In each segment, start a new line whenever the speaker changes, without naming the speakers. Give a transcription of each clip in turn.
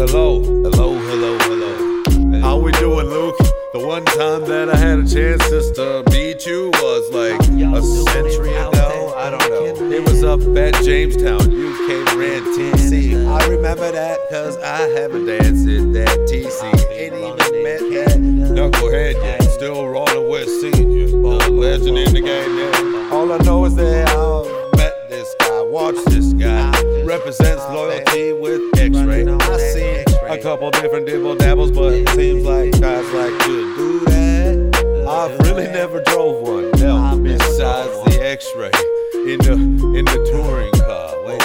hello, hello, hello, hello. How we doing, Luke? The one time that I had a chance just to meet you was like a century ago. I don't know. It was up at Jamestown. You came ran TC. I remember that because I haven't danced at that TC. Ain't even met that knucklehead yet. Still rolling with senior. The legend in the game, yeah. All I know is that I met this guy, watched this guy. Represents loyalty with X-ray. I seen a couple different dibble dabbles, but it seems like guys like to do that. I've really never drove one. No, besides the X-ray in the in the touring car. Wait,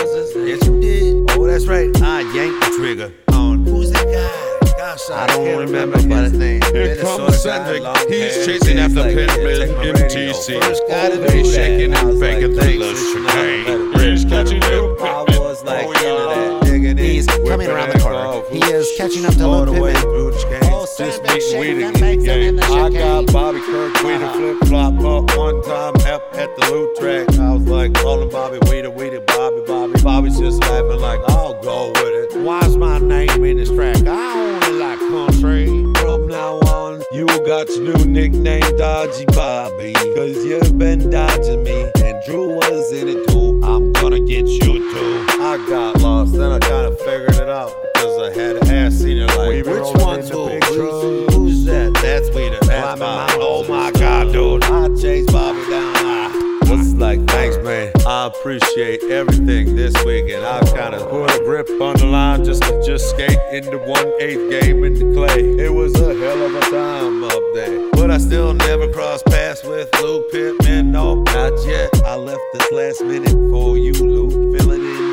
yes you did. Oh, that's right. I yanked the trigger on who's that guy? I,
I don't
can't
remember
his
his
name.
Here comes Cedric. He's chasing after Pittman MTC.
First guy
They shaking and faking the
it's
Rich catching you,
I was like,
Oh,
into
yeah.
that, digging
He's coming around the corner.
Car,
He is catching up to
all
Luke
the way
Pittman.
through the game.
Oh,
Just
Cedric
meeting Weed in the
makes him in
game. I got Bobby Kirk, Weeder flip flop up one time up at the loot track. I was like calling Bobby Weeder, Weeder, Bobby, Bobby. Bobby's just laughing like, I'll go with it. Why's my name in this track? I only like country. From now on, you got your new nickname, Dodgy Bobby. Cause you've been dodging me. And Drew was in it too. Because I had to ask senior like, which one's
the
who? Who's, who's that? That's. That's
Climbing
Bobby.
mountains
Oh my god, dude. I chased Bobby down. Was like, thanks, man. I appreciate everything this week, and I kind of put a grip on the line just to just skate into one eighth game in the clay. It was a hell of a time up there, but I still never crossed paths with Luke Pittman. No, not yet. I left this last minute for you, Luke. Fill it in.